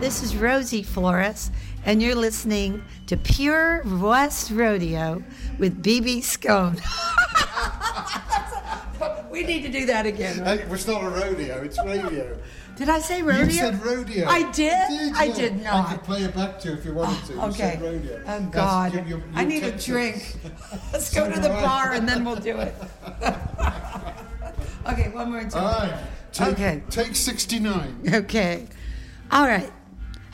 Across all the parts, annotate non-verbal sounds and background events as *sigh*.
this is Rosie Flores, and you're listening to Pure West Rodeo with BB Skone. *laughs* we need to do that again. Hey, it's not a rodeo, it's radio. Did I say rodeo? You said rodeo. I did? You I did not. I could play it back to you if you wanted to. You Okay. said rodeo. Oh That's God, your- your- I need a drink. *laughs* Let's go to the bar and then we'll do it. *laughs* okay, one more time. All right. Take, Okay. Take 69. Okay. All right.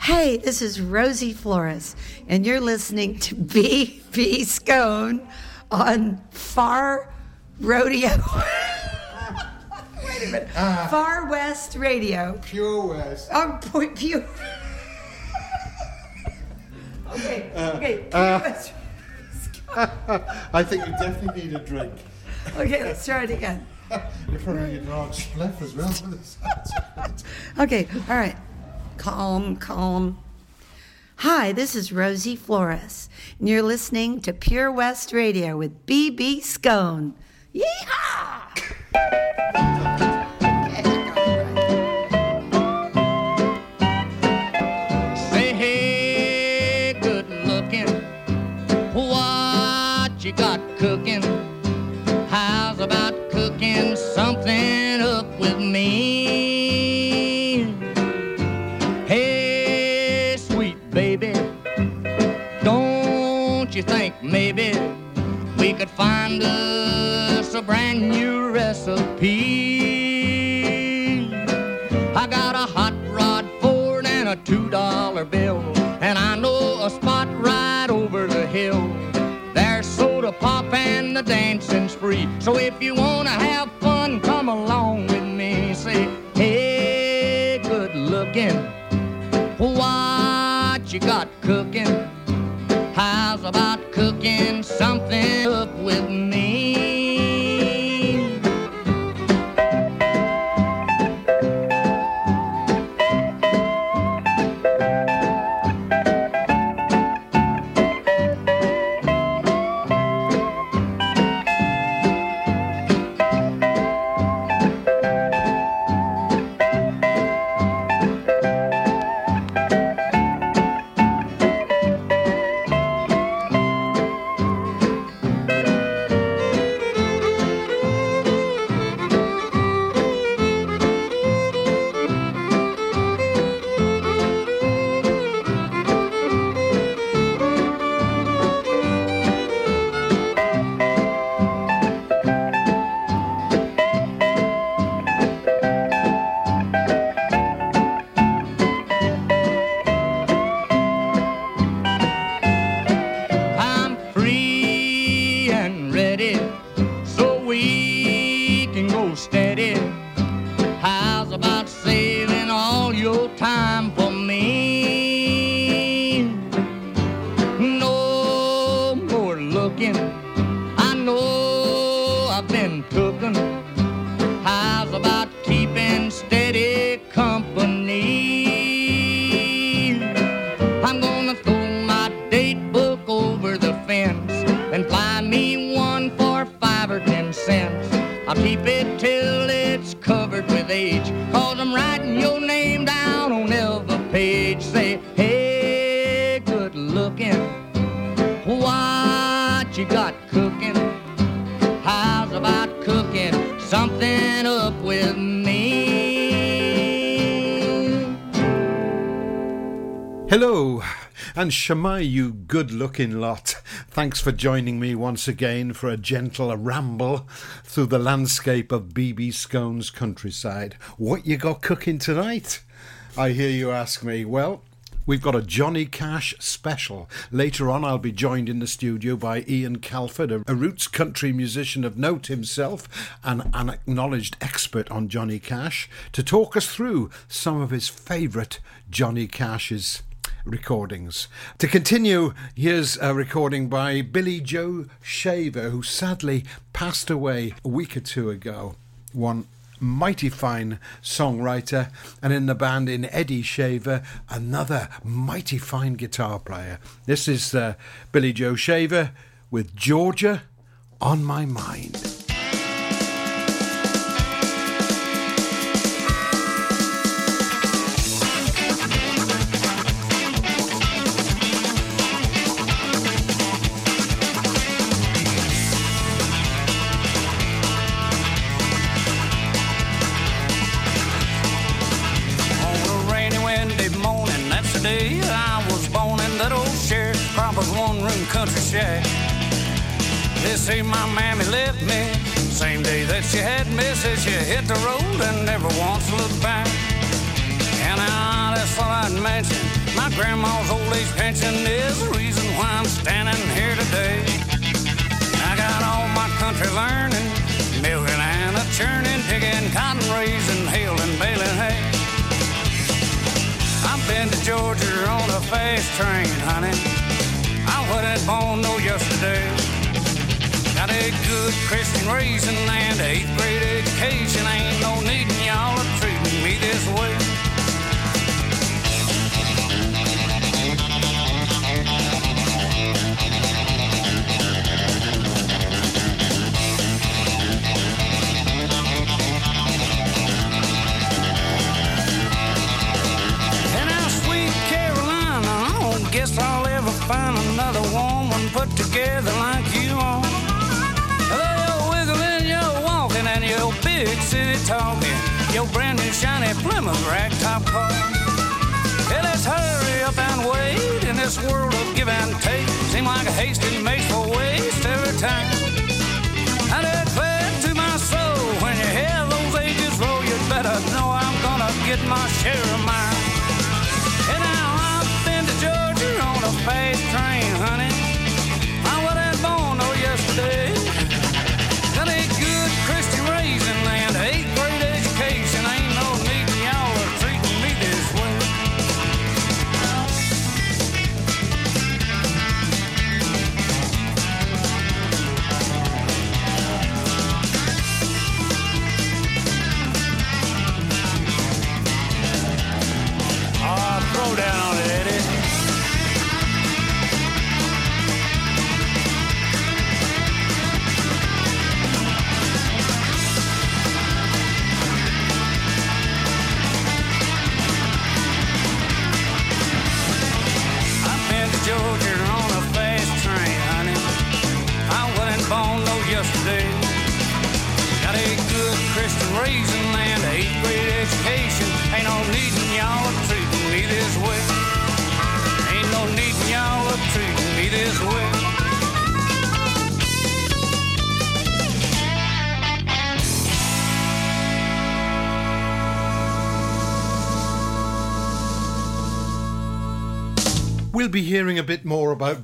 Hey, this is Rosie Flores, and you're listening to *laughs* BB Skone on Far Rodeo. *laughs* Wait a minute. Uh-huh. Far West Radio. Pure West. Oh, on Point Pure. *laughs* okay, uh, okay. Uh, pure West. I think you definitely need a drink. Okay, let's try it again. You're probably getting a large spliff as well. Okay, all right. Calm, calm. Hi, this is Rosie Flores, and you're listening to Pure West Radio with BB Skone. Yeehaw! *laughs* and you good looking lot. Thanks for joining me once again for a gentle ramble through the landscape of BB Skone's countryside. What you got cooking tonight? I hear you ask me. Well, We've got a Johnny Cash special. Later on, I'll be joined in the studio by Ian Calford, a, a roots country musician of note himself and an acknowledged expert on Johnny Cash, to talk us through some of his favourite Johnny Cash's recordings. To continue, here's a recording by Billy Joe Shaver, who sadly passed away a week or two ago. One mighty fine songwriter, and in the band in Eddie Shaver, another mighty fine guitar player. This is uh, Billy Joe Shaver with Georgia on my mind. Hit the road and never once looked back. And I just thought I'd mention my grandma's old age pension is the reason why I'm standing here today. I got all my country learning, milking and a churning, picking cotton, raising, hailing, baling hay. I've been to Georgia on a fast train, honey. I wasn't born no yesterday. Good Christian raising and a eighth grade education. Ain't no needin' y'all to treat me this way. And now, sweet Carolina, I don't guess I'll ever find another woman put together like you talking, your brand new shiny Plymouth ragtop car. Hey, let's hurry up and wait in this world of give and take. Seem like a hasty makes for waste every time. I declare to my soul, when you hear those ages roll, you better know I'm gonna get my share of mine.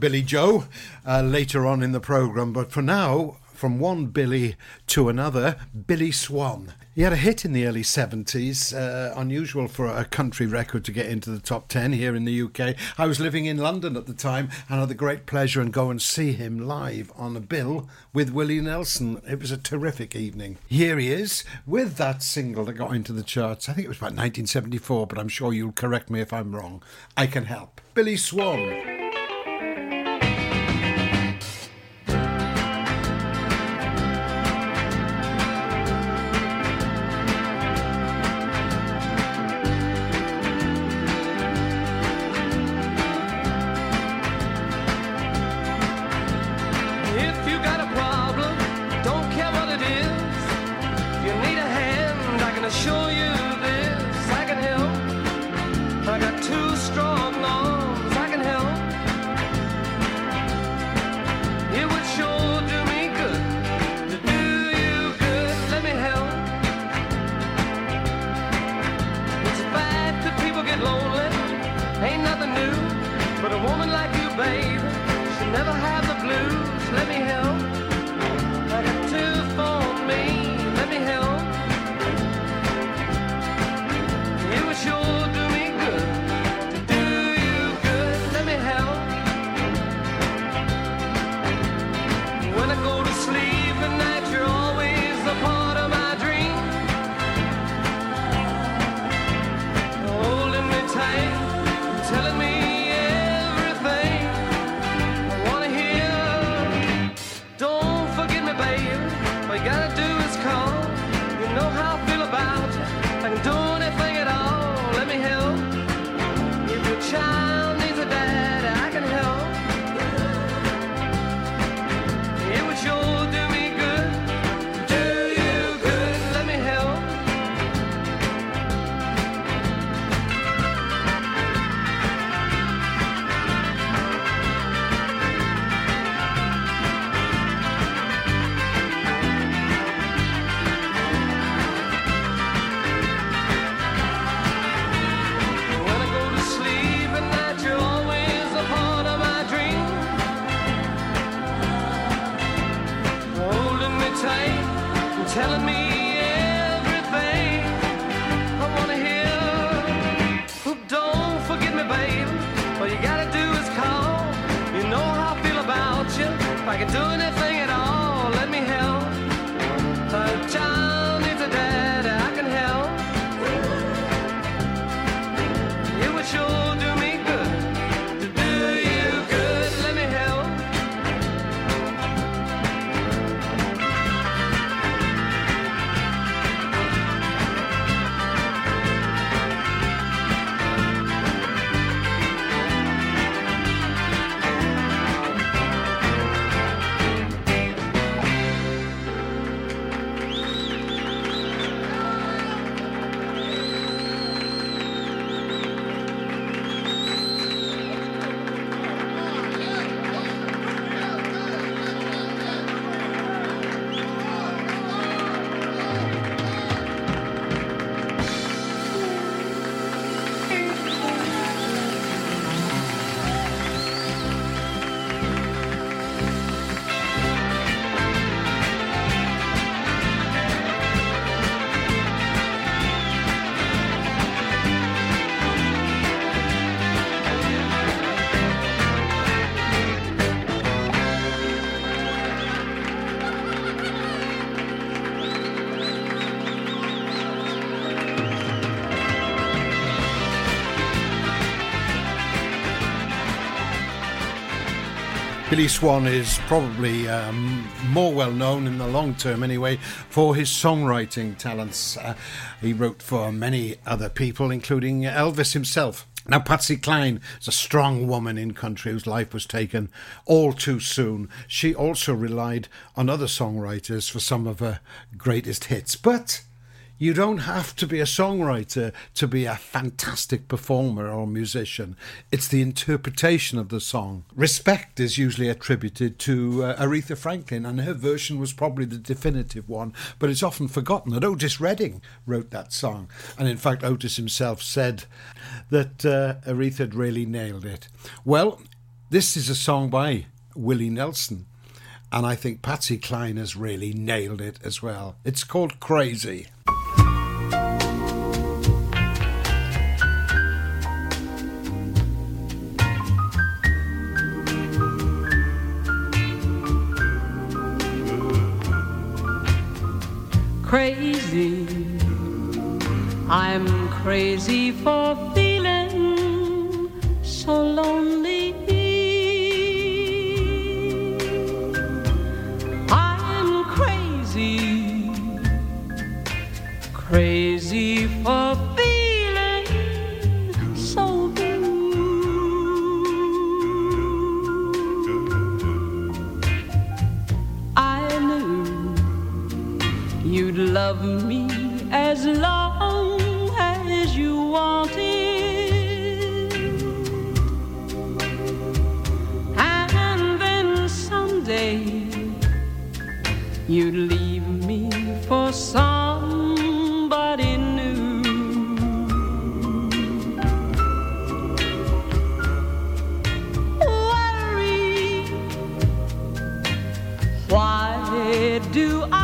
Billy Joe uh, later on in the programme, but for now, from one Billy to another, Billy Swan. He had a hit in the early 70s, uh, unusual for a country record to get into the top 10 here in the UK. I was living in London at the time and had the great pleasure and go and see him live on a bill with Willie Nelson. It was a terrific evening. Here he is with that single that got into the charts. I think it was about 1974, but I'm sure you'll correct me if I'm wrong. I can help. Billy Swan. Telling me Billy Swan is probably um, more well known in the long term, anyway, for his songwriting talents. Uh, he wrote for many other people, including Elvis himself. Now, Patsy Cline is a strong woman in country whose life was taken all too soon. She also relied on other songwriters for some of her greatest hits. But you don't have to be a songwriter to be a fantastic performer or musician. It's the interpretation of the song. Respect is usually attributed to uh, Aretha Franklin, and her version was probably the definitive one, but it's often forgotten that Otis Redding wrote that song. And in fact, Otis himself said that uh, Aretha had really nailed it. Well, this is a song by Willie Nelson. And I think Patsy Cline has really nailed it as well. It's called Crazy. Crazy. I'm crazy for feeling so lonely. You'd leave me for somebody new. Worry why do I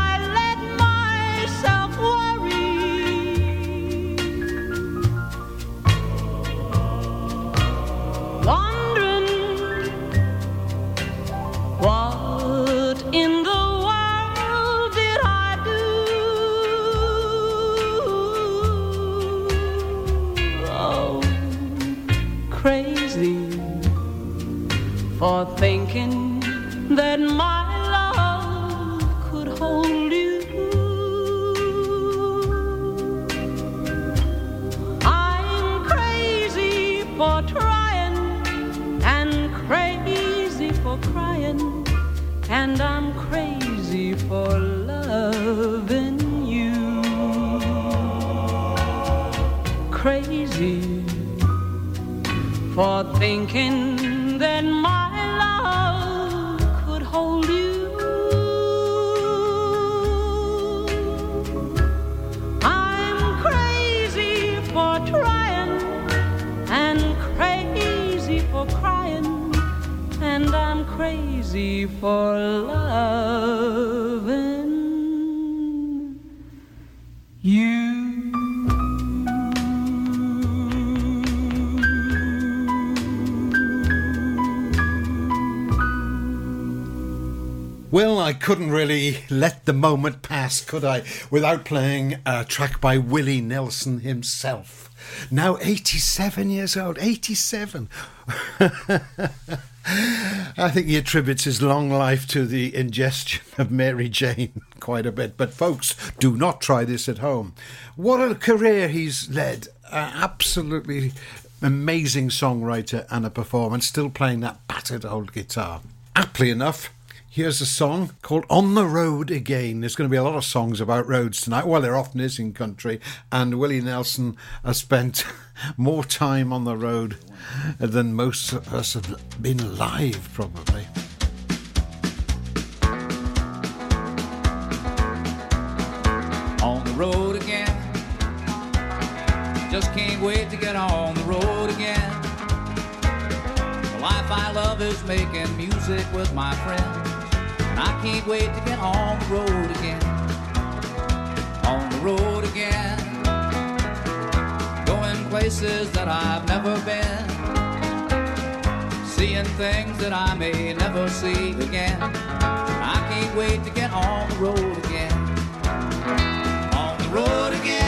let the moment pass, could I, without playing a track by Willie Nelson himself. Now 87 years old, 87. *laughs* I think he attributes his long life to the ingestion of Mary Jane *laughs* quite a bit. But folks, do not try this at home. What a career he's led. Uh, absolutely amazing songwriter and a performer, still playing that battered old guitar. Aptly enough, Here's a song called On the Road Again. There's going to be a lot of songs about roads tonight. Well, there often is in country. And Willie Nelson has spent *laughs* more time on the road than most of us have been alive, probably. On the road again. Just can't wait to get on the road again. The life I love is making music with my friends. And I can't wait to get on the road again. On the road again. Going places that I've never been. Seeing things that I may never see again. I can't wait to get on the road again. On the road again.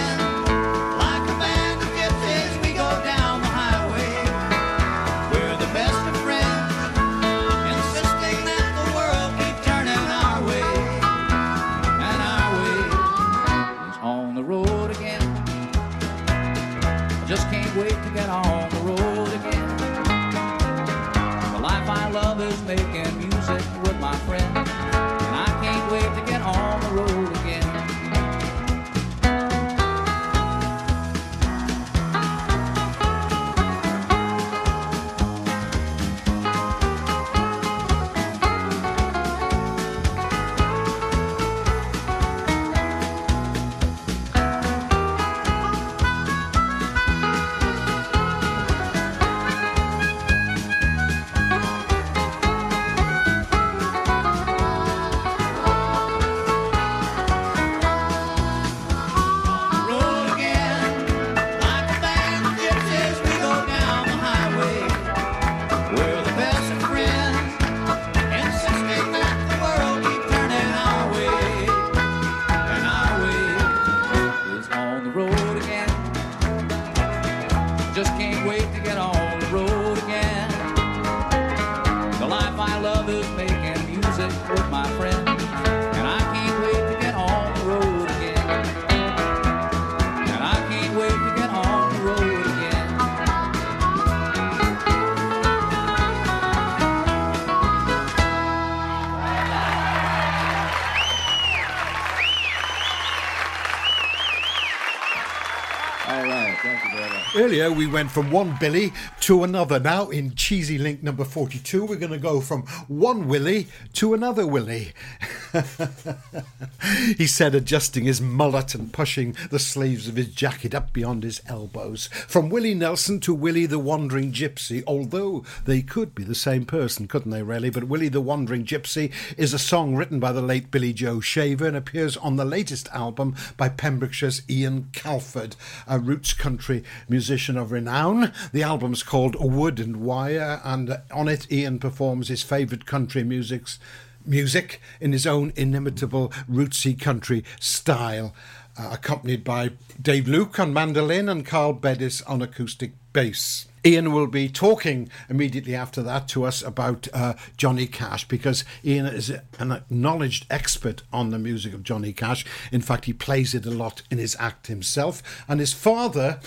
We went from one Billy to another. Now, in Cheesy Link number 42, we're going to go from one Willie to another Willie. *laughs* *laughs* he said, adjusting his mullet and pushing the sleeves of his jacket up beyond his elbows. From Willie Nelson to Willie the Wandering Gypsy, although they could be the same person, couldn't they, really? But Willie the Wandering Gypsy is a song written by the late Billy Joe Shaver and appears on the latest album by Pembrokeshire's Ian Calford, a roots country musician of renown. The album's called Wood and Wire, and on it, Ian performs his favourite country music's music in his own inimitable rootsy country style, uh, accompanied by Dave Luke on mandolin and Carl Bedis on acoustic bass. Ian will be talking immediately after that to us about uh, Johnny Cash because Ian is an acknowledged expert on the music of Johnny Cash. In fact, he plays it a lot in his act himself, and his father,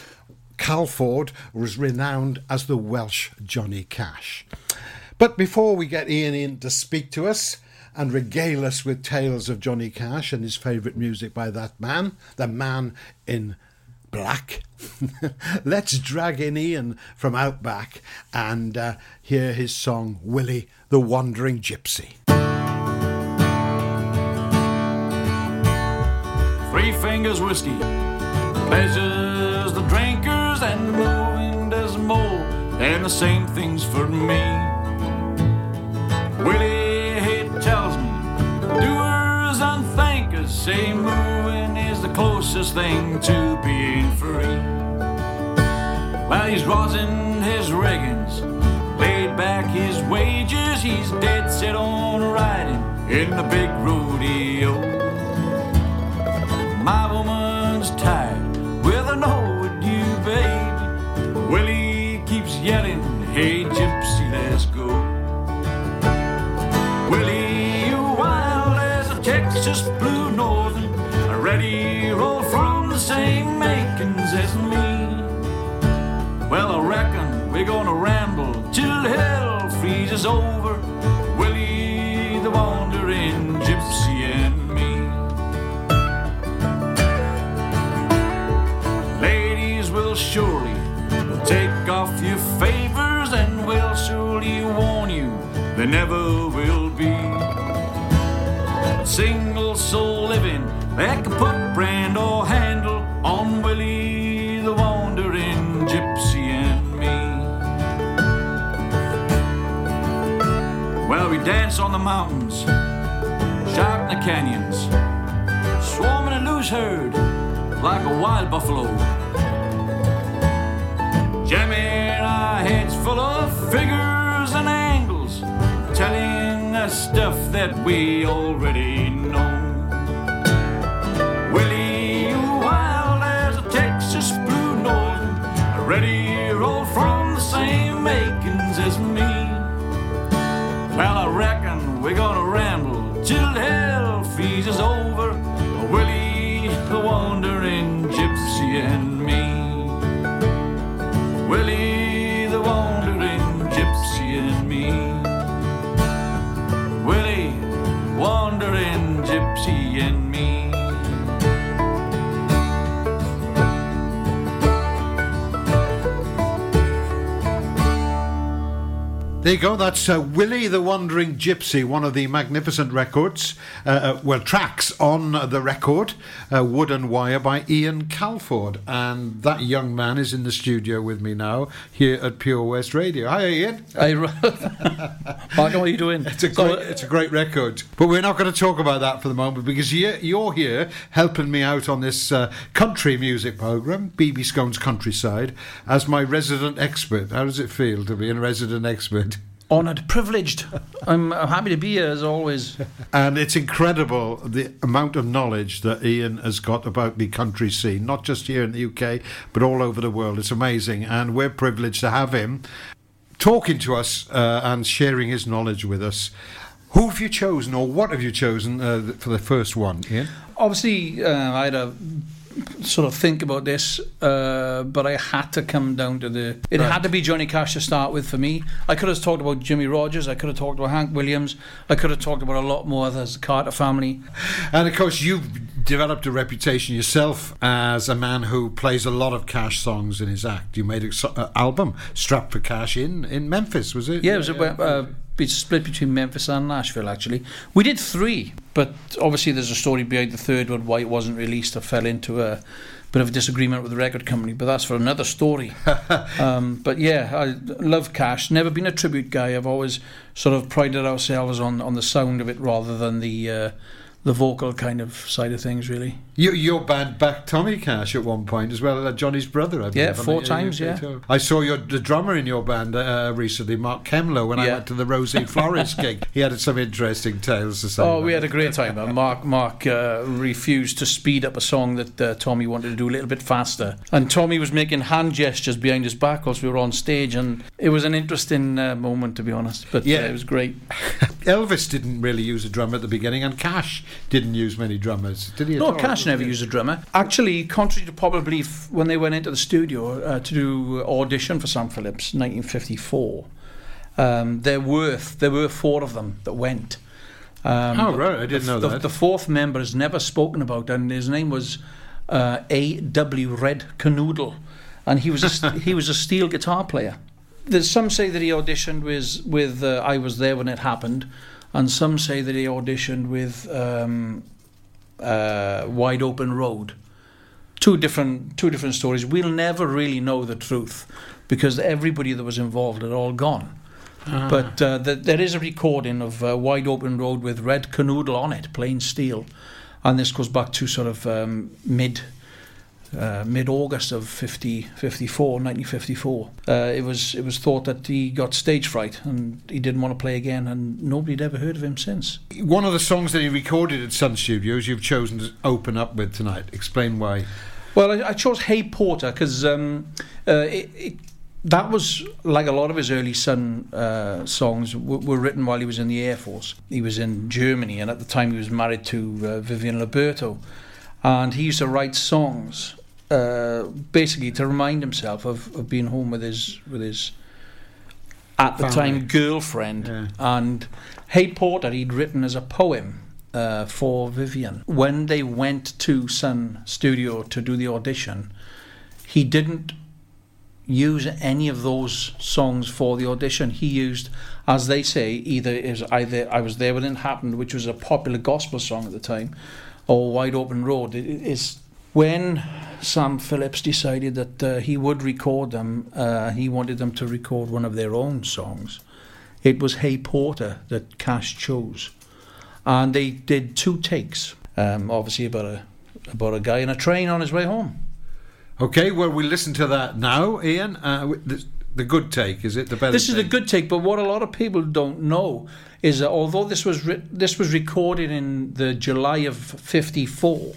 Calford, was renowned as the Welsh Johnny Cash. But before we get Ian in to speak to us and regale us with tales of Johnny Cash and his favourite music by that man, the man in black, *laughs* let's drag in Ian from Outback and uh, hear his song Willie the Wandering Gypsy. Three fingers whiskey, pleasures the drinkers, and the moving does more than the same things for me. Willie he tells me, doers and thinkers say moving is the closest thing to being free. While he's rosin his riggings, laid back his wages, he's dead set on riding in the big rodeo. My woman's tired with an old new baby. Texas blue northern, a ready roll from the same makings as me. Well, I reckon we're gonna ramble till hell freezes over. Willie, the wandering gypsy, and me. Ladies will surely take off your favors and will surely warn you they never will that can put brand or handle on Willie the wandering gypsy and me. Well, we dance on the mountains, shout in the canyons, swarming a loose herd like a wild buffalo. Jamming our heads full of figures and angles, telling us stuff that we already know. There you go. That's uh, Willie the Wandering Gypsy, one of the magnificent records, uh, uh, well, tracks on the record, uh, Wood and Wire by Ian Calford. And that young man is in the studio with me now here at Pure West Radio. Hi, Ian. Hey, *laughs* Mark, how are you doing? It's a great, it's a great record. But we're not going to talk about that for the moment because you're, you're here helping me out on this uh, country music program, BB Skone's Countryside, as my resident expert. How does it feel to be a resident expert? Honoured, privileged. I'm, I'm happy to be here as always. And it's incredible the amount of knowledge that Ian has got about the country scene, not just here in the UK, but all over the world. It's amazing. And we're privileged to have him talking to us uh, and sharing his knowledge with us. Who have you chosen, or what have you chosen uh, for the first one, Ian? Obviously, uh, I had a sort of think about this, uh, but I had to come down to the. It Right. had to be Johnny Cash to start with for me. I could have talked about Jimmie Rodgers. I could have talked about Hank Williams. I could have talked about a lot more. There's the Carter family. And of course, you've developed a reputation yourself as a man who plays a lot of Cash songs in his act. You made an album, Strapped for Cash, in, in Memphis, was it? Yeah, it was a, uh, it's split between Memphis and Nashville. Actually, we did three, but obviously there's a story behind the third one why it wasn't released. I fell into a bit of a disagreement with the record company, but that's for another story. *laughs* um, but yeah, I love Cash. Never been a tribute guy. I've always sort of prided ourselves on on the sound of it rather than the uh, the vocal kind of side of things. Really. You, your band backed Tommy Cash at one point as well, uh, Johnny's brother, I believe. Yeah, four times, yeah. I saw your the drummer in your band uh, recently, Mark Kemlow, when I went to the Rosie *laughs* Flores gig. He had some interesting tales to say. Oh, we had a great time. Uh, Mark Mark uh, refused to speed up a song that uh, Tommy wanted to do a little bit faster, and Tommy was making hand gestures behind his back whilst we were on stage, and it was an interesting uh, moment to be honest. But Yeah. yeah, it was great. *laughs* Elvis didn't really use a drummer at the beginning, and Cash didn't use many drummers, did he? No? Cash never used a drummer. Actually, contrary to popular belief, when they went into the studio uh, to do audition for Sam Phillips, 1954, um, there were there were four of them that went. Um, Oh, right, I didn't the, know the, that. The fourth member is never spoken about, and his name was uh, A. W. Red Kernodle, and he was a, st- he was a steel guitar player. There's some say that he auditioned with with uh, I was there when it happened, and some say that he auditioned with um, uh, Wide Open Road. Two different two different stories. We'll never really know the truth because everybody that was involved had all gone. But uh, th- there is a recording of uh, Wide Open Road with Red Kernodle on it, plain steel, and this goes back to sort of um, mid uh, mid-August of 50, 54, 1954. Uh, it was it was thought that he got stage fright and he didn't want to play again, and nobody had ever heard of him since. One of the songs that he recorded at Sun Studios, you've chosen to open up with tonight. Explain why. Well, I, I chose Hey Porter because um, uh, it, it, that was like a lot of his early Sun uh, songs w- were written while he was in the Air Force. He was in Germany, and at the time he was married to uh, Vivian Liberto, and he used to write songs uh, basically to remind himself of, of being home with his with his at the Family. time girlfriend. Yeah. And Hey Porter he'd written as a poem uh, for Vivian. When they went to Sun Studio to do the audition, he didn't use any of those songs for the audition. He used, as they say, either is either I was there when it happened, which was a popular gospel song at the time, or Wide Open Road. It is when Sam Phillips decided that uh, he would record them. Uh, he wanted them to record one of their own songs. It was Hey Porter that Cash chose, and they did two takes. Um, obviously about a about a guy in a train on his way home. Okay, well, we listen to that now, Ian. Uh, the, the good take, is it? The better This is a take? good take, but what a lot of people don't know is that although this was ri- this was recorded in the July of '54,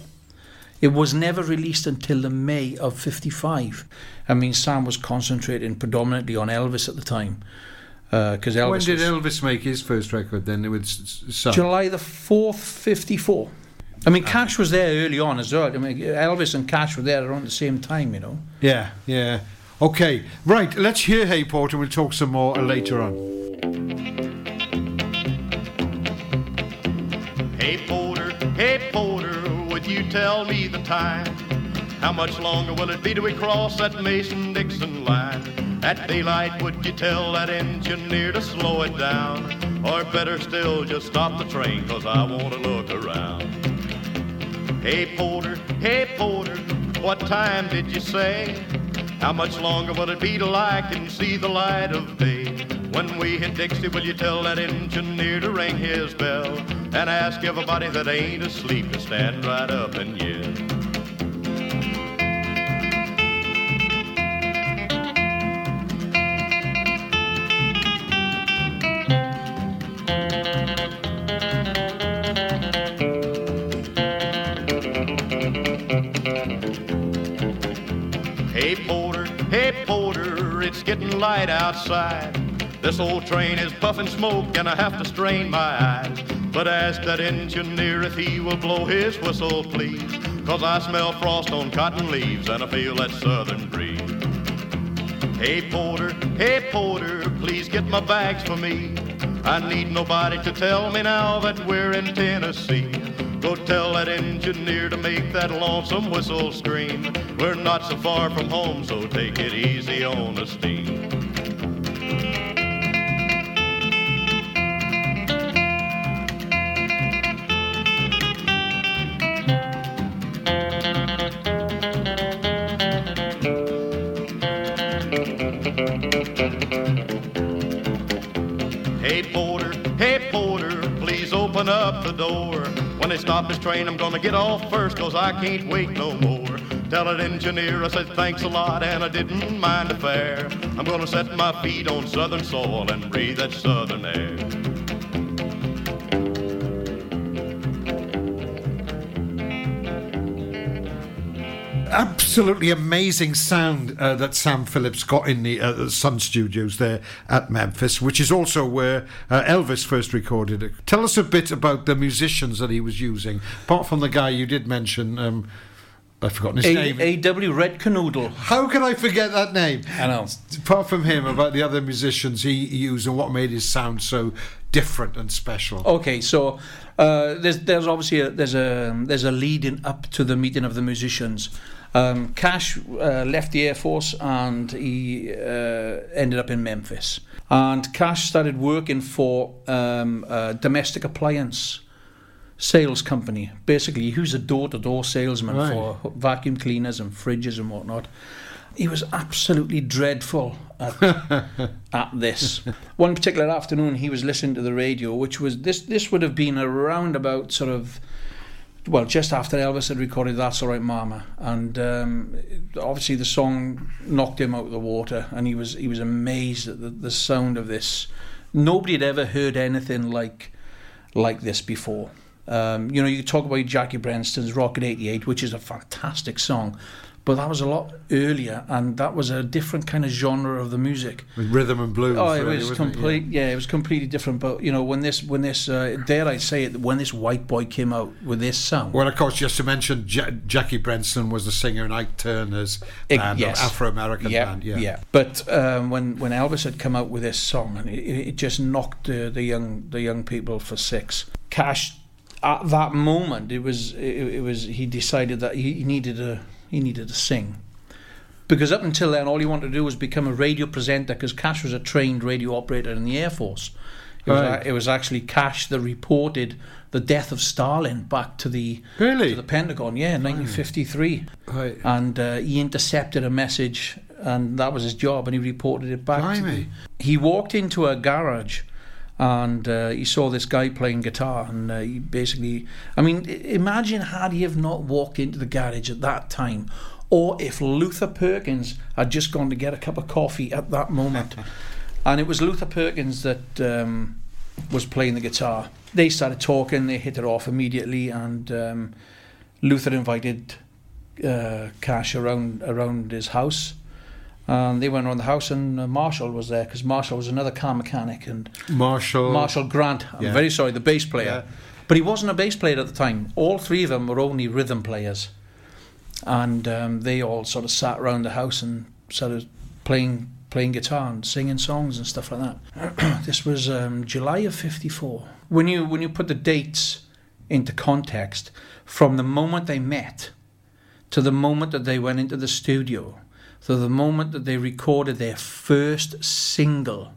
it was never released until the May of '55. I mean, Sam was concentrating predominantly on Elvis at the time because Elvis When did was Elvis make his first record then? It was S- Sun? July the fourth, '54. I mean, Cash was there early on as well. I mean, Elvis and Cash were there around the same time, you know. Yeah, yeah. Okay, right, let's hear Hey Porter. We'll talk some more uh, later on. Hey Porter, hey Porter, you tell me the time? How much longer will it be till we cross that Mason-Dixon line? At daylight, would you tell that engineer to slow it down? Or better still, just stop the train, cause I want to look around. Hey Porter, hey Porter, what time did you say? How much longer will it be till I can see the light of day? When we hit Dixie, will you tell that engineer to ring his bell and ask everybody that ain't asleep to stand right up and yell? Hey Porter, hey Porter, it's getting light outside. This old train is puffing smoke and I have to strain my eyes. But ask that engineer if he will blow his whistle, please. Cause I smell frost on cotton leaves and I feel that southern breeze. Hey Porter, hey Porter, please get my bags for me. I need nobody to tell me now that we're in Tennessee. Go tell that engineer to make that lonesome whistle scream. We're not so far from home, so take it easy on the steam. Hey Porter, please open up the door. When they stop this train, I'm gonna get off first, cause I can't wait no more. Tell that engineer I said thanks a lot and I didn't mind the fare. I'm gonna set my feet on southern soil and breathe that southern air. Absolutely amazing sound uh, that Sam Phillips got in the uh, Sun Studios there at Memphis, which is also where uh, Elvis first recorded it. Tell us a bit about the musicians that he was using, apart from the guy you did mention. Um, I've forgotten his name. A.W. Red Kernodle. How can I forget that name? I know. Apart from him, about the other musicians he used and what made his sound so different and special. Okay, so uh, there's there's obviously a, there's a there's a leading up to the meeting of the musicians. Um, Cash uh, left the Air Force and he uh, ended up in Memphis. And Cash started working for um, a domestic appliance sales company. Basically, he was a door-to-door salesman Right. for vacuum cleaners and fridges and whatnot. He was absolutely dreadful at, *laughs* at this. One particular afternoon, he was listening to the radio, which was this. This would have been around about sort of well, just after Elvis had recorded "That's All Right, Mama," and um, obviously the song knocked him out of the water, and he was he was amazed at the, the sound of this. Nobody had ever heard anything like like this before. Um, you know, you talk about Jackie Brenston's Rocket 88, which is a fantastic song, but that was a lot earlier, and that was a different kind of genre of the music. With rhythm and blues. Oh, it really, was complete. yeah. it was completely different. But you know, when this, when this, uh, dare I say it, when this white boy came out with this sound, Well, of course, just to mention, Ja Jackie Brenston was the singer in Ike Turner's band, yes. Afro-American yeah, band. Yeah. yeah. But um, when when Elvis had come out with this song, and it, it just knocked uh, the young the young people for six. Cash, at that moment, it was it, it was he decided that he needed a he needed to sing. Because up until then, all he wanted to do was become a radio presenter. Because Cash was a trained radio operator in the Air Force. It was, Right. it was actually Cash that reported the death of Stalin back to the Really? to the Pentagon. Yeah, in 1953 Right. and uh, he intercepted a message, and that was his job, and he reported it back. to the- he walked into a garage, and uh, he saw this guy playing guitar, and uh, he basically, I mean, imagine had he have not walked into the garage at that time, or if Luther Perkins had just gone to get a cup of coffee at that moment, *laughs* and it was Luther Perkins that. Um, was playing the guitar. They started talking. They hit it off immediately, and um, Luther invited uh, Cash around around his house. And they went around the house, and uh, Marshall was there because Marshall was another car mechanic, and Marshall. Marshall Grant. I'm Yeah. very sorry, the bass player, Yeah. but he wasn't a bass player at the time. All three of them were only rhythm players, and um, they all sort of sat around the house and started playing playing guitar and singing songs and stuff like that. *clears throat* this was um, July of '54. When you when you put the dates into context, from the moment they met to the moment that they went into the studio, to the moment that they recorded their first single,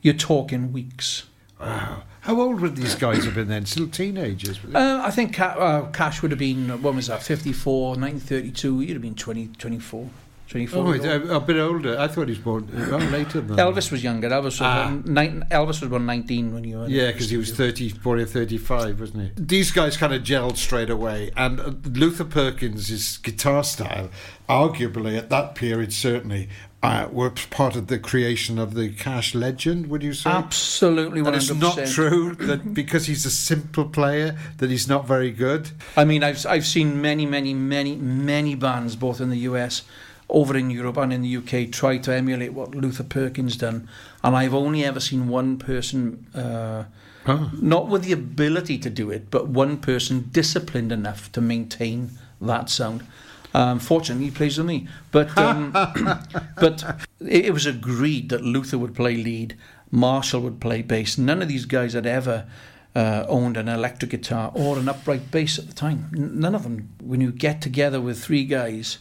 you're talking weeks. Wow. How old would these guys have been then? Still teenagers? Uh, I think Ca- uh, Cash would have been, when was that, 54, 1932, he'd have been 20, 24, 24. Oh, he's a, bit older. I thought he was born uh, later than. Elvis was younger. Elvis was, Ah. um, nine, Elvis was about 19 when you were Yeah, because he was 30, 40, 35, wasn't he? These guys kind of gelled straight away. And uh, Luther Perkins' guitar style, arguably at that period, certainly, uh, were part of the creation of the Cash legend, would you say? Absolutely, 100%. And it's not true that because he's a simple player that he's not very good. I mean, I've I've seen many, many, many, many bands, both in the US, over in Europe, and in the UK, try to emulate what Luther Perkins done, and I've only ever seen one person, uh, Oh. not with the ability to do it, but one person disciplined enough to maintain that sound. Um, fortunately, he plays with me, but *laughs* um, *coughs* but it, it was agreed that Luther would play lead, Marshall would play bass. None of these guys had ever uh, owned an electric guitar or an upright bass at the time. N- none of them. When you get together with three guys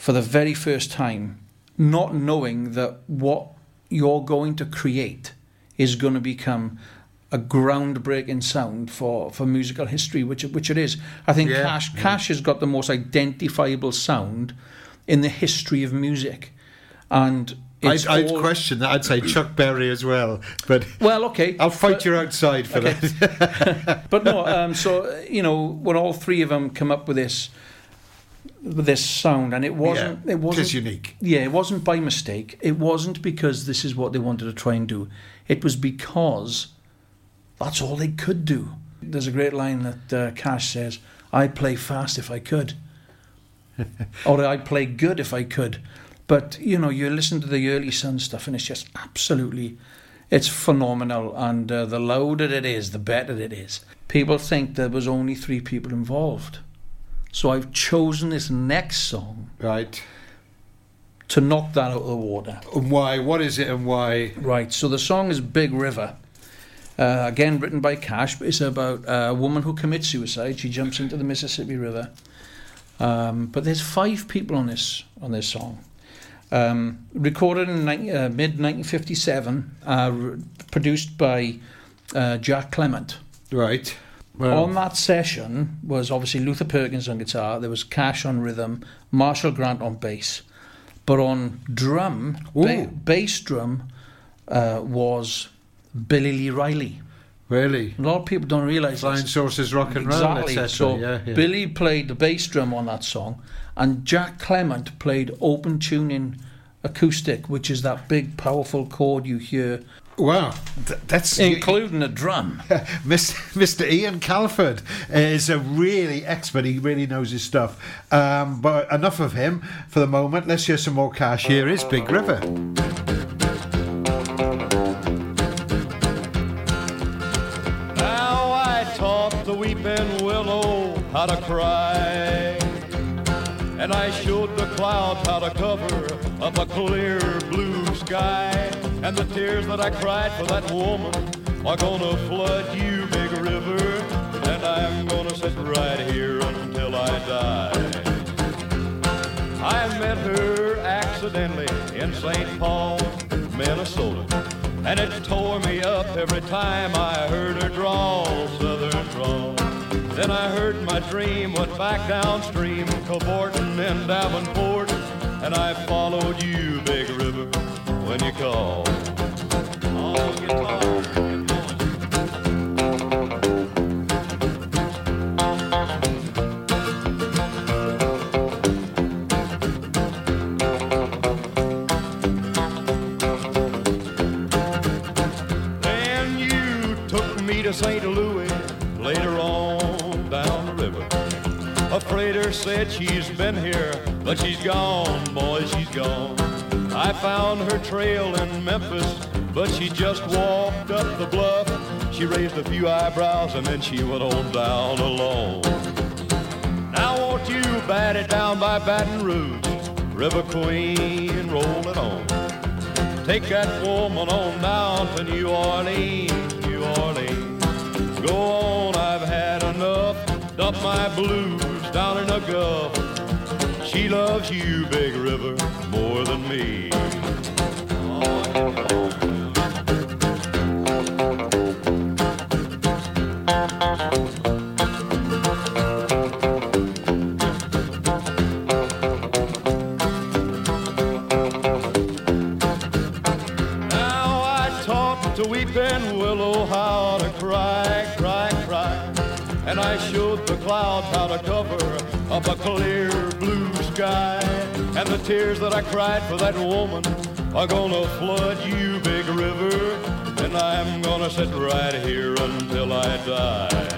for the very first time, not knowing that what you're going to create is going to become a groundbreaking sound for, for musical history, which which it is. I think Yeah, Cash yeah. Cash has got the most identifiable sound in the history of music, and I'd, I'd all- question that. I'd say Chuck Berry as well. But well, okay, I'll fight but- you outside for Okay. that. *laughs* but no, um, so you know, when all three of them come up with this, this sound, and it wasn't, Yeah, it wasn't unique. Yeah, it wasn't by mistake. It wasn't because this is what they wanted to try and do. It was because that's all they could do. There's a great line that uh, Cash says, "I'd play fast if I could, *laughs* or I'd play good if I could." But you know, you listen to the early Sun stuff, and it's just absolutely, it's phenomenal. And uh, the louder it is, the better it is. People think there was only three people involved, so I've chosen this next song right. to knock that out of the water. And why? What is it and why? Right, so the song is Big River. Uh, again, written by Cash, but it's about a woman who commits suicide. She jumps into the Mississippi River. Um, but there's five people on this on this song. Um, recorded in uh, mid 1957, uh, produced by uh, Jack Clement. Right. Well, On that session was obviously Luther Perkins on guitar. There was Cash on rhythm, Marshall Grant on bass, but on drum, ba- bass drum, uh, was Billy Lee Riley. Really? A lot of people don't realise Flying this. Saucers Rock and Roll, Exactly. etc. So yeah, yeah. Billy played the bass drum on that song, and Jack Clement played open tuning acoustic, which is that big, powerful chord you hear, Wow, th- that's including a drum. *laughs* Miss- Mr. Ian Calford is a really expert. He really knows his stuff. Um, but enough of him for the moment. Let's hear some more cash. Here is Big River. Now I taught the weeping willow how to cry. And I showed the clouds how to cover up a clear blue sky. And the tears that I cried for that woman are gonna flood you, big river. And I'm gonna sit right here until I die. I met her accidentally in St. Paul, Minnesota. And it tore me up every time I heard her drawl, southern drawl. Then I heard my dream went back downstream, cavorting in Davenport. And I followed you, big river, when you call. Then you took me to St. Louis later on down the river. A freighter said she's been here, but she's gone, boy, she's gone. I found her trail in Memphis, but she just walked up the bluff. She raised a few eyebrows and then she went on down alone. Now won't you bat it down by Baton Rouge, River Queen, roll it on. Take that woman on down to New Orleans, New Orleans. Go on, I've had enough. Dump my blues down in the Gulf. She loves you, Big River, more than me. Now I taught the weeping willow how to cry, cry, cry. And I showed the clouds how to cover up a clear blue sky. And the tears that I cried for that woman are gonna flood you, big river. And I'm gonna sit right here until I die.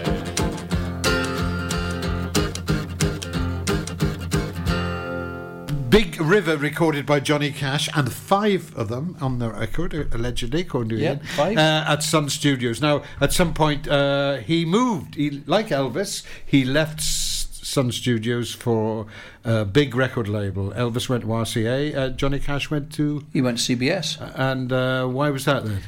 Big River, recorded by Johnny Cash, and five of them on the record, allegedly, according to Yeah, Ian, five. Uh, at Sun Studios. Now, at some point, uh, he moved. He, like Elvis, he left S- Sun Studios for a big record label. Elvis went to RCA. Uh, Johnny Cash went to. He went to CBS. And uh, why was that then?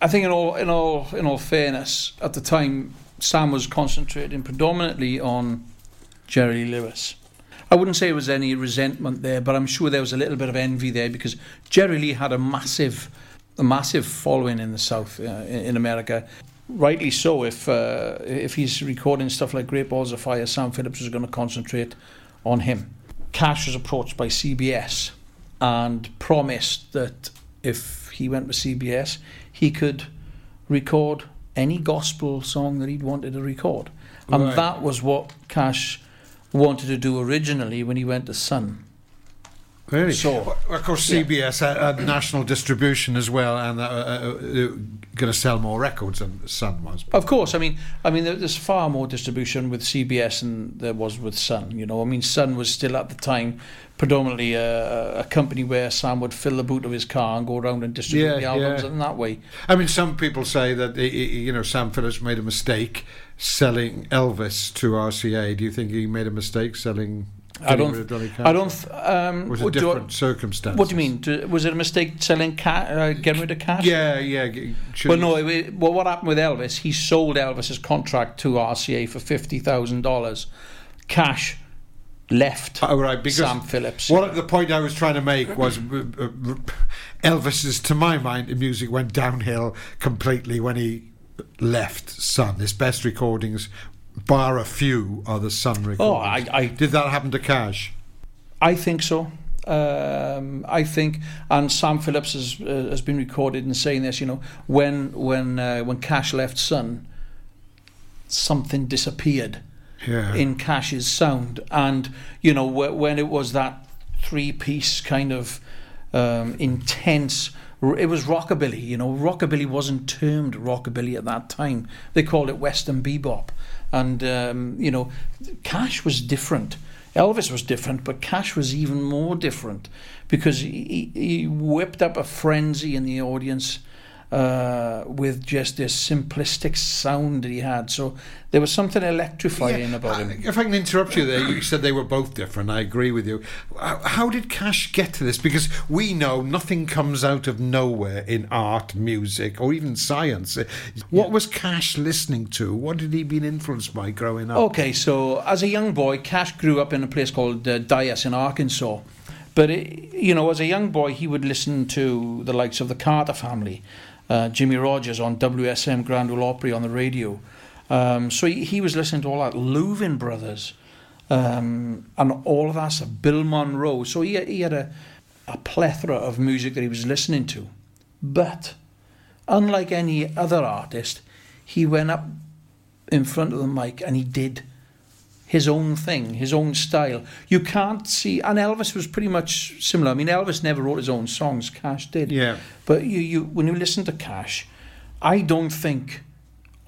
I think in all in all in all fairness, at the time Sam was concentrating predominantly on Jerry Lewis. I wouldn't say there was any resentment there, but I'm sure there was a little bit of envy there because Jerry Lee had a massive, a massive following in the South, uh, in, in America. Rightly so. If uh, if he's recording stuff like Great Balls of Fire, Sam Phillips is going to concentrate on him. Cash was approached by CBS and promised that if he went with CBS, he could record any gospel song that he'd wanted to record. And Right. that was what Cash wanted to do originally when he went to Sun. Really? So, of course. CBS had, had national distribution as well, and uh, uh, uh, going to sell more records than Sun was. Of course, I mean, I mean, there's far more distribution with CBS than there was with Sun. You know, I mean, Sun was still at the time predominantly a, a company where Sam would fill the boot of his car and go around and distribute Yeah, the albums yeah. in that way. I mean, some people say that you know Sam Phillips made a mistake selling Elvis to RCA. Do you think he made a mistake selling? I don't. rid of Johnny Cash? I don't. Um, Was it what do I- different circumstances? What do you mean? Do, was it a mistake selling ca- uh, getting rid of cash? Yeah, yeah. Well, no. It, it- well, what happened with Elvis? He sold Elvis's contract to RCA for fifty thousand dollars. Cash left Oh, right, because Sam Phillips. What the point I was trying to make was uh, uh, Elvis's, to my mind, the music went downhill completely when he left Sun. His best recordings, bar a few, are the Sun recordings. Oh, I- I- did that happen to Cash? I think so. Um, I think, and Sam Phillips has uh, has been recorded in saying this. You know, when when uh, when Cash left Sun, something disappeared Yeah. in Cash's sound, and you know wh- when it was that three-piece kind of um, intense. It was rockabilly, you know. Rockabilly wasn't termed rockabilly at that time. They called it Western bebop, and um, you know, Cash was different. Elvis was different, but Cash was even more different because he, he he whipped up a frenzy in the audience uh, with just this simplistic sound that he had. So there was something electrifying about him. If I can interrupt you there, you said they were both different. I agree with you. How how did Cash get to this? Because we know nothing comes out of nowhere in art, music, or even science. What was Cash listening to? What had he been influenced by growing up? Okay, so as a young boy, Cash grew up in a place called uh, Dyess in Arkansas. But, it, you know, as a young boy, he would listen to the likes of the Carter family, uh, Jimmie Rodgers on WSM Grand Ole Opry on the radio. Um, so he, he was listening to all that, Louvin Brothers, um, and all of that Bill Monroe. So he, he had a, a plethora of music that he was listening to. But, unlike any other artist, he went up in front of the mic and he did his own thing, his own style. You can't see, and Elvis was pretty much similar. I mean, Elvis never wrote his own songs; Cash did. Yeah. But you, you, when you listen to Cash, I don't think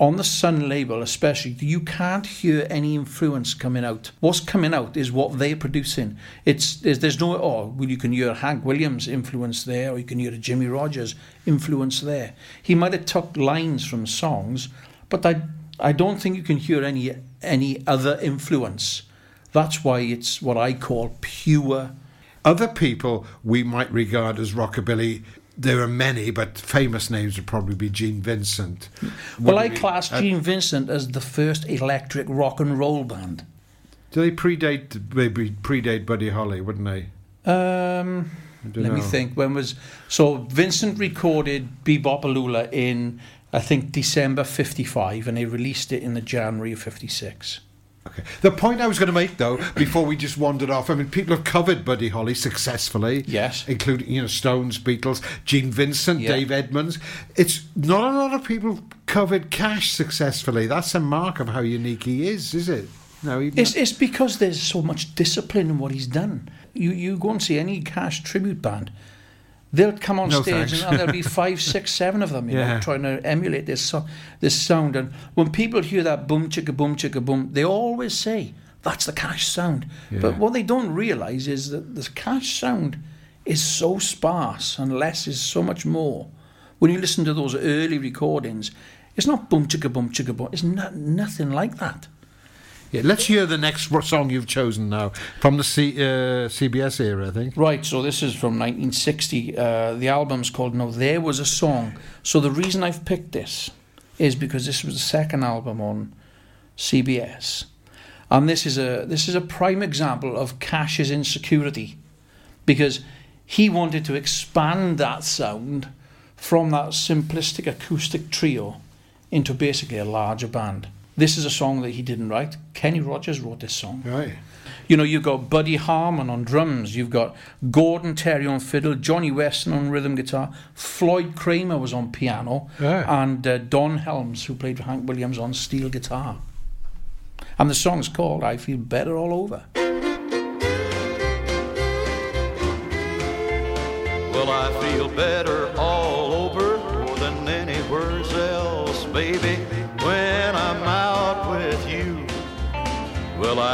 on the Sun label, especially, you can't hear any influence coming out. What's coming out is what they're producing. It's there's, there's no oh, well, you can hear Hank Williams influence there, or you can hear a Jimmie Rodgers influence there. He might have took lines from songs, but I I don't think you can hear any any other influence. That's why it's what I call pure. Other people we might regard as rockabilly. There are many, but famous names would probably be Gene Vincent. Well, I class uh, Gene Vincent as the first electric rock and roll band. Do they predate maybe predate Buddy Holly? Wouldn't they? Um, let me think. When was so? Vincent recorded Be-Bop-A-Lula in I think December '55, and they released it in the January of '56. Okay. The point I was going to make, though, before we just wandered off, I mean, people have covered Buddy Holly successfully. Yes. Including, you know, Stones, Beatles, Gene Vincent, Yeah. Dave Edmunds. It's not a lot of people covered Cash successfully. That's a mark of how unique he is, is it? No, It's, it's because there's so much discipline in what he's done. You you go and see any Cash tribute band, they'll come on No, stage thanks. and there'll be *laughs* five, six, seven of them, you Yeah. know, trying to emulate this so, this sound. And when people hear that boom chicka boom chicka boom, they always say that's the Cash sound. Yeah. But what they don't realise is that the Cash sound is so sparse and less is so much more. When you listen to those early recordings, it's not boom chicka boom chicka boom. It's not nothing like that. Yeah, let's hear the next song you've chosen now from the C, uh, CBS era, I think. Right, so this is from 1960. Uh, the album's called Now There Was a Song. So the reason I've picked this is because this was the second album on CBS. And this is a this is a prime example of Cash's insecurity because he wanted to expand that sound from that simplistic acoustic trio into basically a larger band. This is a song that he didn't write. Kenny Rogers wrote this song. Right. You know, you've got Buddy Harman on drums, you've got Gordon Terry on fiddle, Johnny Weston on rhythm guitar, Floyd Cramer was on piano, Yeah. and uh, Don Helms, who played for Hank Williams, on steel guitar. And the song's called I Feel Better All Over. Well, I feel better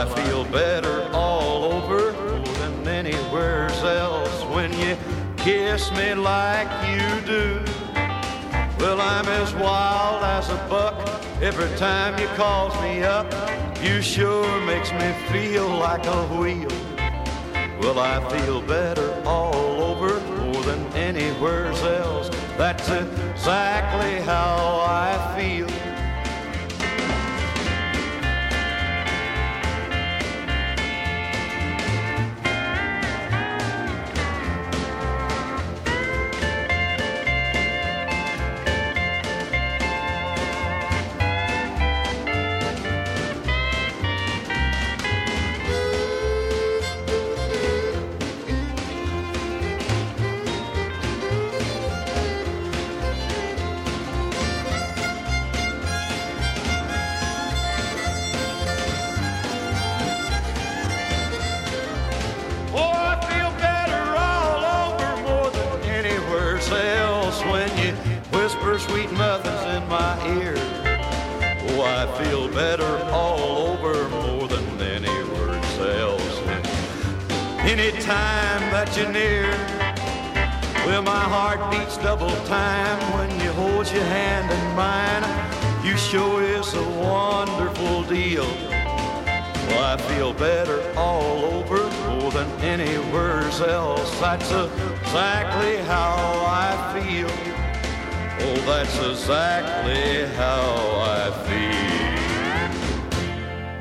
I feel better all over than anywhere else when you kiss me like you do. Well, I'm as wild as a buck every time you calls me up. You sure makes me feel like a wheel. Well, I feel better all over more than anywhere else. That's exactly how I feel. Feel better all over more than any words else. Anytime that you're near, well, my heart beats double time when you hold your hand in mine. You sure is a wonderful deal. Well, I feel better all over more than any words else. That's exactly how I feel. Oh, that's exactly how I feel.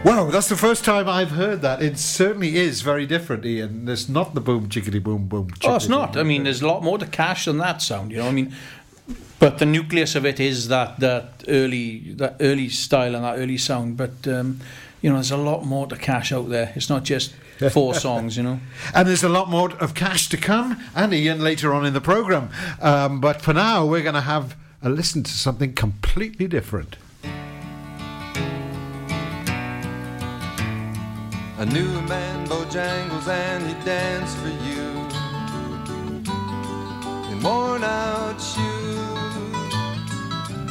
Wow, that's the first time I've heard that. It certainly is very different, Ian. It's not the boom chickity boom boom. Oh, it's not. boom. I mean, there's a lot more to cash than that sound. You know, I mean, but the nucleus of it is that that early that early style and that early sound. But um, you know, there's a lot more to cash out there. It's not just four *laughs* songs. You know. And there's a lot more of cash to come, and Ian later on in the programme. Um, but for now, we're going to have a listen to something completely different. I knew a man, Bojangles, and he danced for you in worn out shoes,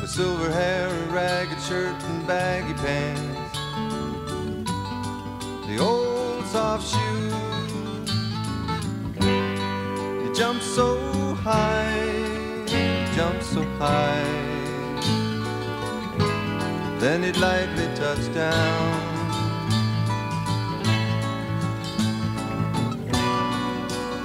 with silver hair, a ragged shirt, and baggy pants. The old soft shoe, he jumped so high, jumped so high. Then he'd lightly touch down.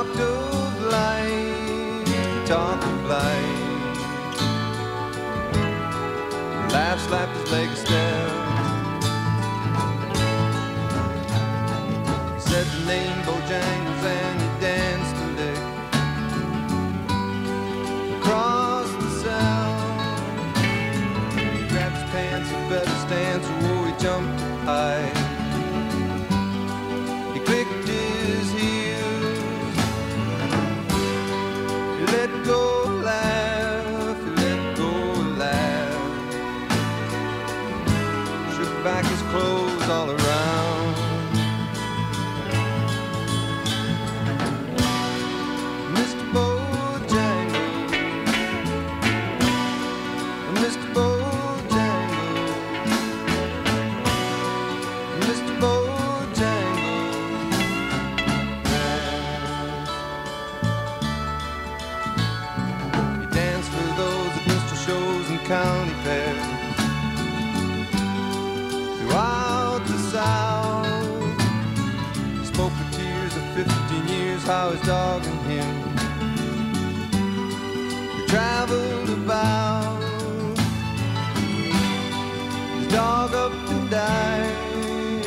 talked of life, talked of life. Laughed, slapped his leg a step. Said the name his dog and him they traveled about. His dog up and died,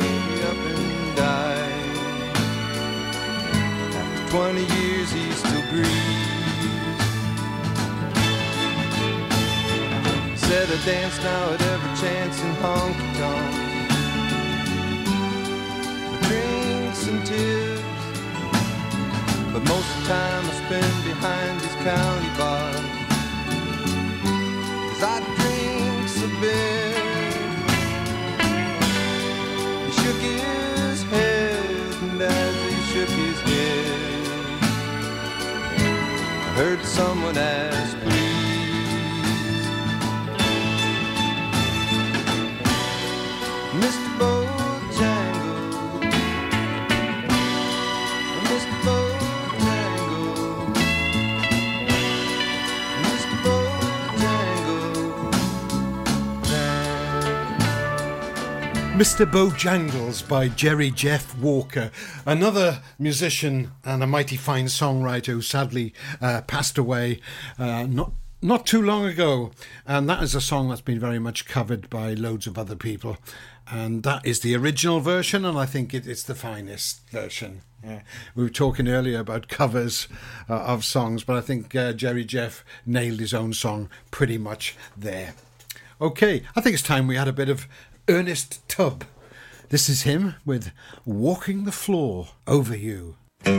up and died. After 20 years, he still grieves. Said I dance now at every chance in honky tonks. Drinks and tips. Most of the time I spend behind these county bars. Cause I drink a bit. He shook his head, and as he shook his head, I heard someone ask, Mr. Bojangles by Jerry Jeff Walker, another musician and a mighty fine songwriter who sadly uh, passed away uh, not not too long ago, and that is a song that's been very much covered by loads of other people. And that is the original version, and I think it, it's the finest version. Yeah. We were talking earlier about covers uh, of songs, but I think uh, Jerry Jeff nailed his own song pretty much there. Okay, I think it's time we had a bit of Ernest Tubb. This is him with Walking the Floor Over You. You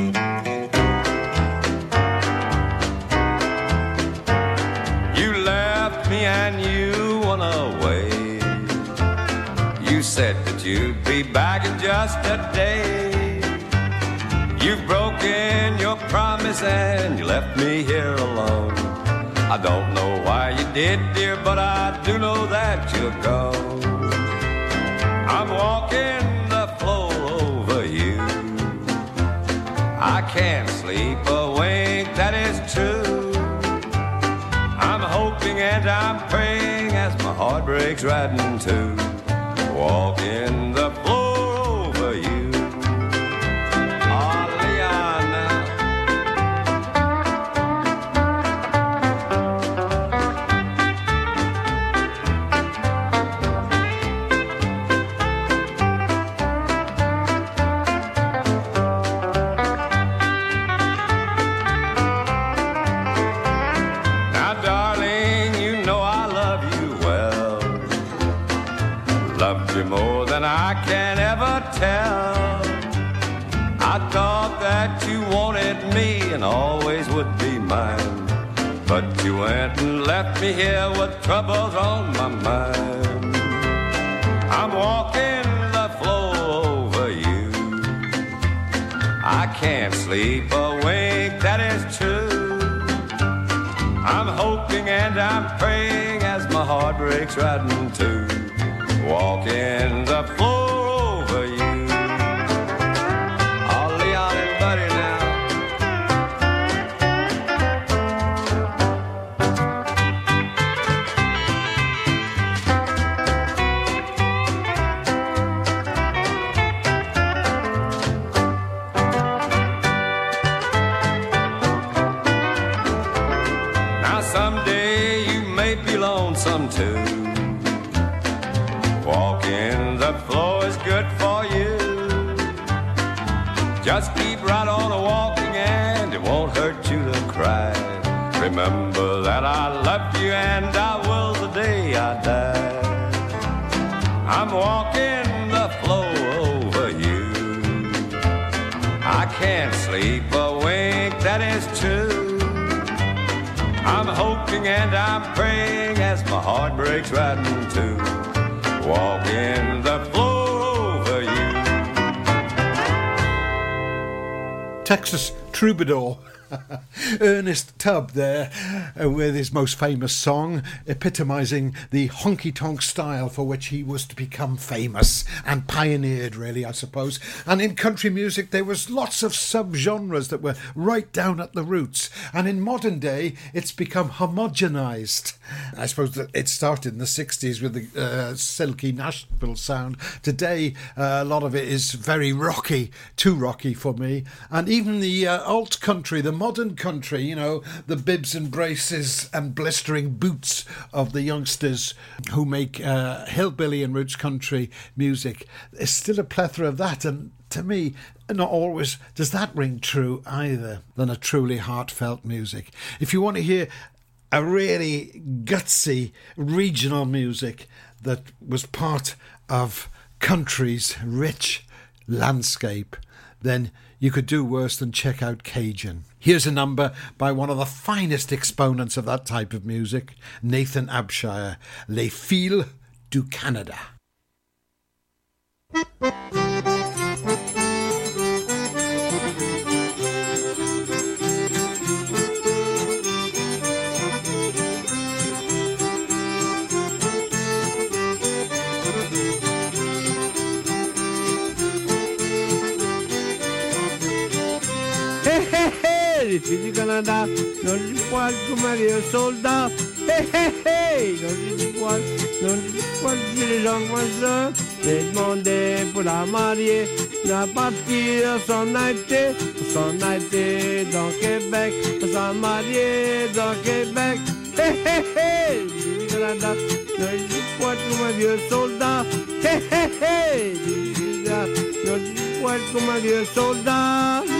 left me and you went away. You said that you'd be back in just a day. You've broken your promise and you left me here alone. I don't know why you did, dear, but I do know that you're gone. I'm walking the floor over you. I can't sleep a wink, that is true. I'm hoping and I'm praying as my heart breaks right in two. Walking the heart breaks walk in the floor Walking the floor over you. Texas troubadour *laughs* Ernest Tubb there uh, with his most famous song, epitomising the honky tonk style for which he was to become famous and pioneered, really, I suppose. And in country music, there was lots of subgenres that were right down at the roots. And in modern day, it's become homogenized. I suppose that it started in the 60s with the uh, silky Nashville sound. Today, uh, a lot of it is very rocky, too rocky for me. And even the uh, alt country, the modern country, you know, the bibs and braces and blistering boots of the youngsters who make uh, hillbilly and roots country music. There's still a plethora of that. And to me, not always does that ring true either than a truly heartfelt music. If you want to hear a really gutsy regional music that was part of country's rich landscape, then you could do worse than check out Cajun. Here's a number by one of the finest exponents of that type of music, Nathan Abshire, Les Fils du Canada. le du Canada, non li qualche Maria soldat. Hey, eh, eh, hey, eh, hey, non li qualche, non li qualche les gens coinceurs, j'ai demandé pour la marier, la partie s'en a été, s'en a été dans Québec, s'en marier dans Québec. Hey, hey, hey, du Canada, non li qualche ma vieux soldat. Hey, hey, hey, du Canada, non li qualche ma vieux soldat.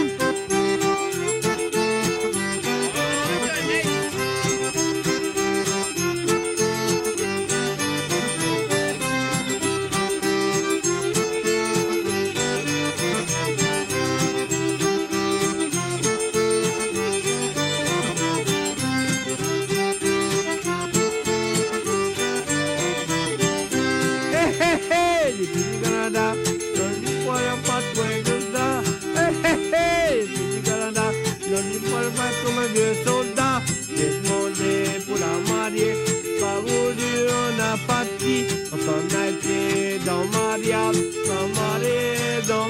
Dans mariage, dans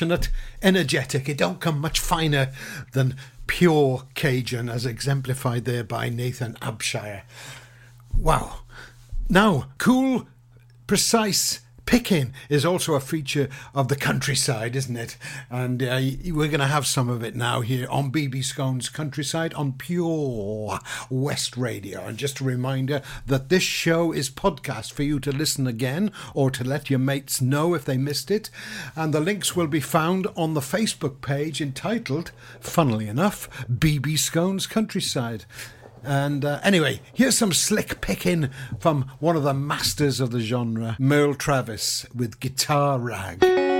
passionate, energetic. It don't come much finer than pure Cajun, as exemplified there by Nathan Abshire. Wow. Now, cool, precise picking is also a feature of the countryside, isn't it? And uh, we're going to have some of it now here on BB Skone's Countryside on Pure West Radio. And just a reminder that this show is podcast for you to listen again or to let your mates know if they missed it. And the links will be found on the Facebook page entitled, funnily enough, BB Skone's Countryside. And uh, anyway, here's some slick picking from one of the masters of the genre, Merle Travis, with Guitar Rag.